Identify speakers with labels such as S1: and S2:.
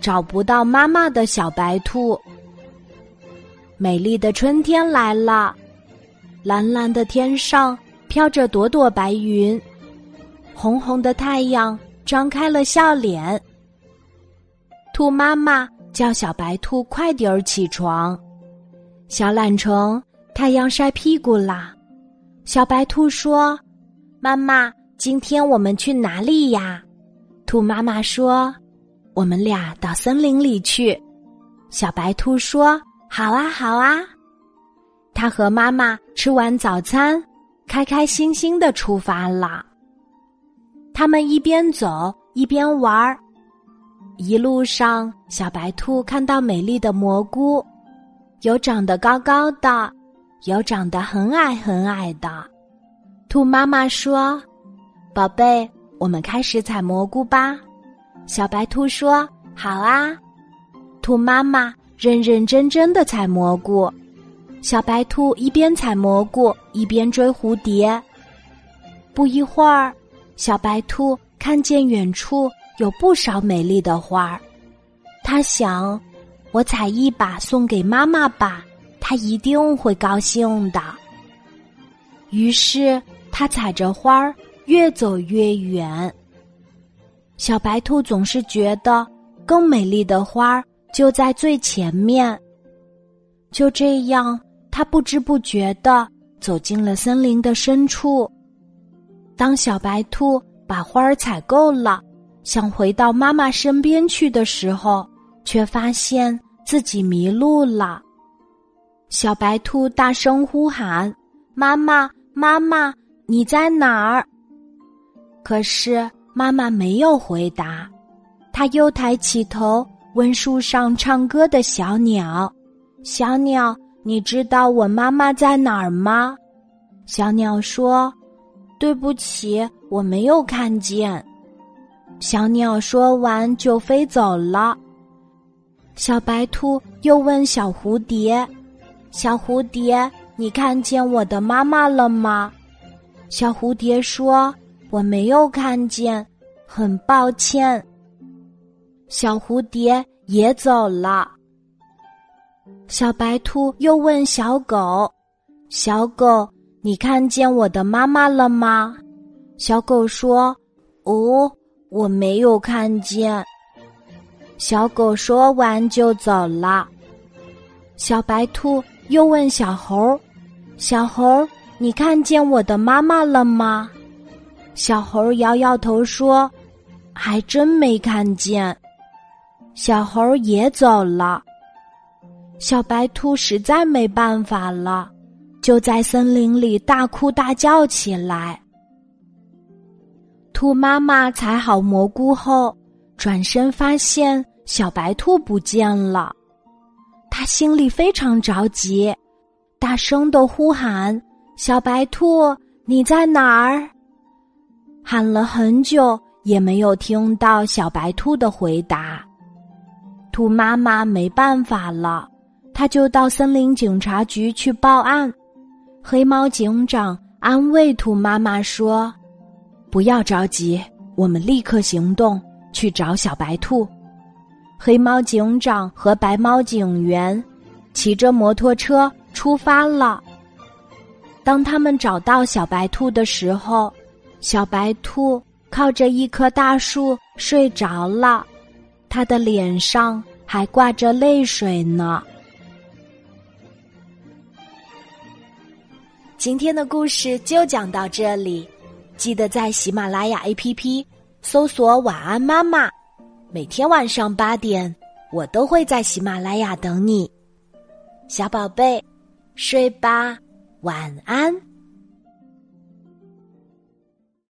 S1: 找不到妈妈的小白兔。美丽的春天来了，蓝蓝的天上飘着朵朵白云，红红的太阳张开了笑脸。兔妈妈叫小白兔快点儿起床，小懒虫，太阳晒屁股啦。小白兔说：“妈妈，今天我们去哪里呀？”兔妈妈说：“我们俩到森林里去。”小白兔说：“好啊，好啊。”他和妈妈吃完早餐，开开心心的出发了。他们一边走一边玩儿，一路上，小白兔看到美丽的蘑菇，有长得高高的。有长得很矮很矮的，兔妈妈说：“宝贝，我们开始采蘑菇吧。”小白兔说：“好啊。”兔妈妈认认真真的采蘑菇，小白兔一边采蘑菇一边追蝴蝶。不一会儿，小白兔看见远处有不少美丽的花儿，他想：“我采一把送给妈妈吧。”她一定会高兴的。于是他踩着花儿越走越远。小白兔总是觉得更美丽的花儿就在最前面。就这样，他不知不觉的走进了森林的深处。当小白兔把花儿采够了，想回到妈妈身边去的时候，却发现自己迷路了。小白兔大声呼喊：“妈妈，妈妈，你在哪儿？”可是妈妈没有回答。他又抬起头问树上唱歌的小鸟：“小鸟，你知道我妈妈在哪儿吗？”小鸟说：“对不起，我没有看见。”小鸟说完就飞走了。小白兔又问小蝴蝶。小蝴蝶，你看见我的妈妈了吗？小蝴蝶说：“我没有看见，很抱歉。”小蝴蝶也走了。小白兔又问小狗：“小狗，你看见我的妈妈了吗？”小狗说：“哦，我没有看见。”小狗说完就走了。小白兔。又问小猴：“小猴，你看见我的妈妈了吗？”小猴摇摇头说：“还真没看见。”小猴也走了。小白兔实在没办法了，就在森林里大哭大叫起来。兔妈妈采好蘑菇后，转身发现小白兔不见了。他心里非常着急，大声的呼喊：“小白兔，你在哪儿？”喊了很久也没有听到小白兔的回答。兔妈妈没办法了，她就到森林警察局去报案。黑猫警长安慰兔妈妈说：“不要着急，我们立刻行动去找小白兔。”黑猫警长和白猫警员骑着摩托车出发了。当他们找到小白兔的时候，小白兔靠着一棵大树睡着了，他的脸上还挂着泪水呢。今天的故事就讲到这里，记得在喜马拉雅 APP 搜索“晚安妈妈”。每天晚上八点，我都会在喜马拉雅等你，小宝贝，睡吧，晚安。